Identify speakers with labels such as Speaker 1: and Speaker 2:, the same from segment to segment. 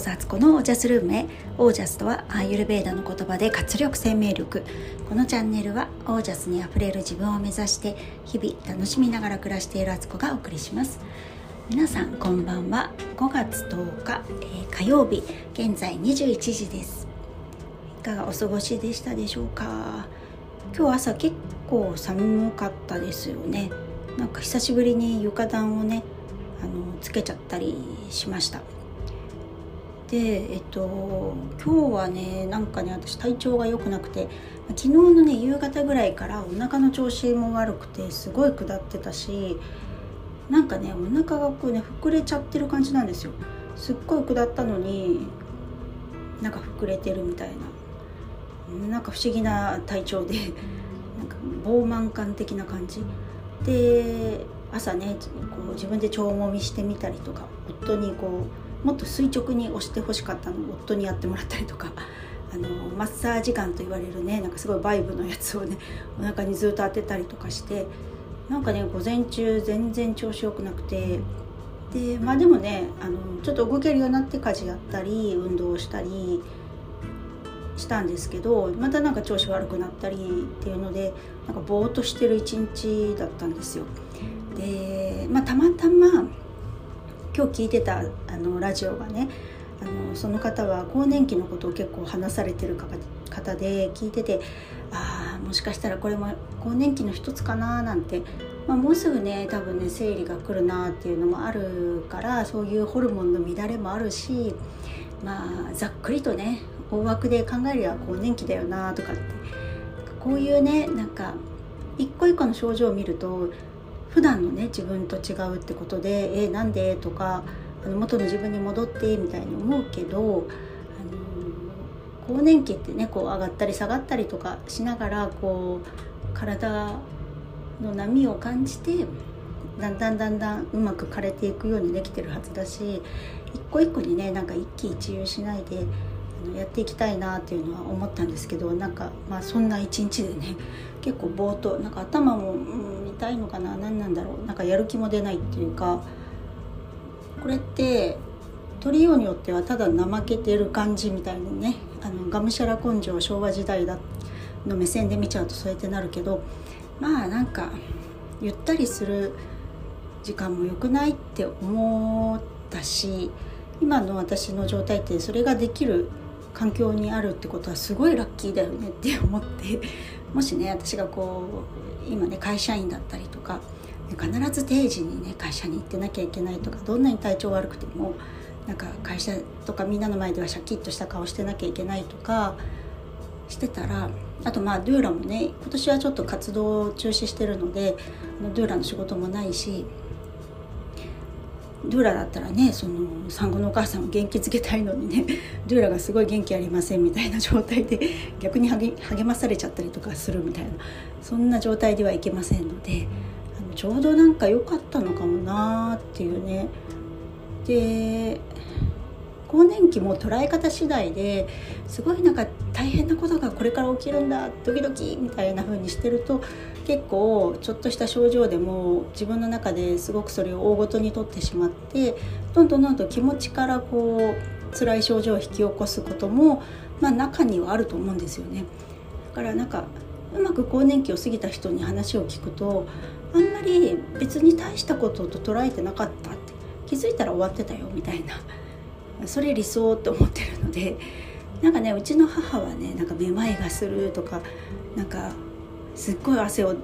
Speaker 1: こそアツコのオージャスルームへオージャスとはアーユルベーダの言葉で活力生命力このチャンネルはオージャスにあふれる自分を目指して日々楽しみながら暮らしているアツコがお送りします。皆さんこんばんは。5月10日、えー、火曜日現在21時です。いかがお過ごしでしたでしょうか？今日朝結構寒かったですよね。なんか久しぶりに床暖をねあのつけちゃったりしました。でえっと今日はねなんかね私体調が良くなくて昨日のね夕方ぐらいからお腹の調子も悪くてすごい下ってたしなんかねお腹がこうね膨れちゃってる感じなんですよ。すっごい下ったのになんか膨れてるみたいな。なんか不思議な体調でなんか膨満感的な感じ。で朝ねこう自分で腸もみしてみたりとか夫にこうもっと垂直に押してほしかったの夫にやってもらったりとかあのマッサージガンと言われるねなんかすごいバイブのやつをねお腹にずっと当てたりとかしてなんかね午前中全然調子よくなくてでまあでもねあのちょっと動けるようになって家事やったり運動したりしたんですけどまたなんか調子悪くなったりっていうのでなんかぼーっとしてる一日だったんですよ。で、まあ、たまたま今日聞いてたあのラジオがねあのその方は更年期のことを結構話されてる方で聞いててああもしかしたらこれも更年期の一つかななんて、まあ、もうすぐね多分ね生理が来るなっていうのもあるからそういうホルモンの乱れもあるしまあざっくりとね大枠で考えりゃ更年期だよなとかってこういうねなんか一個一個の症状を見ると普段のね自分と違うってことで「えー、なんで?」とかあの元の自分に戻ってみたいに思うけど、あの更年期ってねこう上がったり下がったりとかしながらこう体の波を感じてだんだんだんだんうまく枯れていくようにできてるはずだし一個一個にねなんか一喜一憂しないでやっていきたいなっていうのは思ったんですけどなんかまあそんな一日でね結構ぼーっとなんか頭も、うん、痛いのかな何なんだろうなんかやる気も出ないっていうかこれって取りようによってはただ怠けてる感じみたいにねあのがむしゃら根性昭和時代だの目線で見ちゃうとそうやってなるけどまあなんかゆったりする時間も良くないって思ったし今の私の状態ってそれができる環境にあるってことはすごいラッキーだよねって思ってもしね私がこう今ね会社員だったりとか必ず定時にね会社に行ってなきゃいけないとかどんなに体調悪くてもなんか会社とかみんなの前ではシャキッとした顔してなきゃいけないとかしてたらあとまあドゥーラもね今年はちょっと活動を中止してるのでドゥーラの仕事もないしドゥーラだったらねその産後のお母さんを元気づけたいのにね ドゥーラがすごい元気ありませんみたいな状態で 逆に励まされちゃったりとかするみたいなそんな状態ではいけませんのであのちょうどなんか良かったのかもなーっていうね。で更年期も捉え方次第ですごいなんか大変なことがこれから起きるんだドキドキみたいな風にしてると結構ちょっとした症状でも自分の中ですごくそれを大ごとにとってしまってどんどんどんどん気持ちからこう辛い症状を引き起こすことも、まあ、中にはあると思うんですよね。だからなんかうまく更年期を過ぎた人に話を聞くとあんまり別に大したことと捉えてなかったって気づいたら終わってたよみたいなそれ理想って思ってるので なんかねうちの母はねなんかめまいがするとかなんかすっごい汗を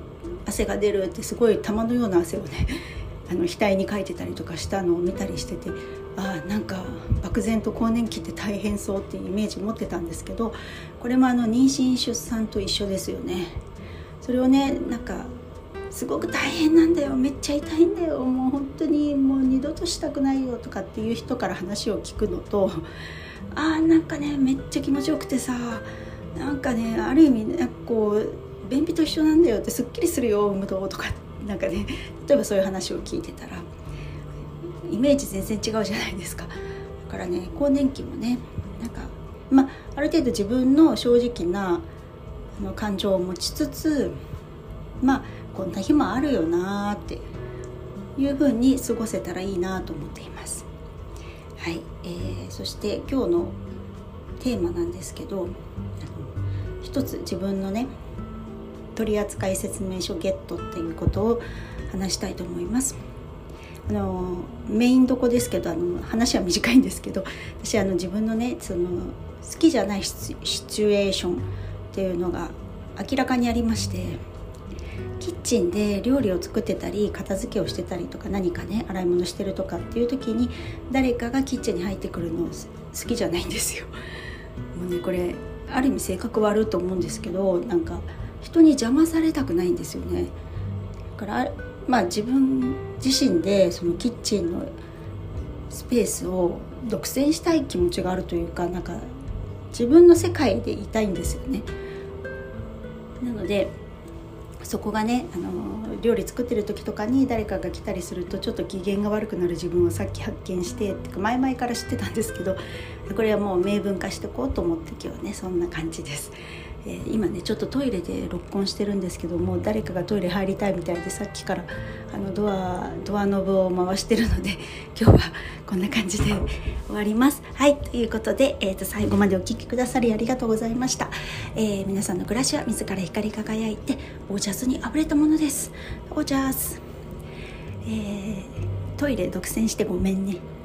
Speaker 1: 汗が出るってすごい玉のような汗をね あの額にかいてたりとかしたのを見たりしててあなんか漠然と更年期って大変そうっていうイメージ持ってたんですけどこれもあの妊娠出産と一緒ですよね。それをねなんかすごく大変なんだよ。めっちゃ痛いんだよ。もう本当にもう二度としたくないよとかっていう人から話を聞くのとあーなんかねめっちゃ気持ちよくてさなんかねある意味ねこう便秘と一緒なんだよってすっきりするよ無道とか。なんかね例えばそういう話を聞いてたらイメージ全然違うじゃないですか。だからね更年期もねなんかまあある程度自分の正直な感情を持ちつつまあこんな日もあるよなっていうふうに過ごせたらいいなと思っています。ははい、えー、そして今日のテーマなんですけど一つ自分のね取扱説明書ゲットっていうことを話したいと思います。あのメインどこですけどあの話は短いんですけど私あの自分のねその好きじゃないシチュエーションっていうのが明らかにありましてキッチンで料理を作ってたり片付けをしてたりとか何かね洗い物してるとかっていう時に誰かがキッチンに入ってくるの好きじゃないんですよ。もうねこれある意味性格悪いと思うんですけどなんか人に邪魔されたくないんですよね。だからまあ自分自身でそのキッチンのスペースを独占したい気持ちがあるというかなんか自分の世界でいたいんですよね。なのでそこがねあの料理作ってる時とかに誰かが来たりするとちょっと機嫌が悪くなる自分をさっき発見してってか前々から知ってたんですけどこれはもう明文化しておこうと思って今日はねそんな感じです。えー、今ねちょっとトイレで録音してるんですけども誰かがトイレ入りたいみたいでさっきからあのドアドアノブを回してるので 今日はこんな感じで終わります。はいということで、えー、と最後までお聴きくださりありがとうございました、えー、皆さんの暮らしは自ら光り輝いてオージャスにあふれたものです。オージャス、えー、トイレ独占してごめんね。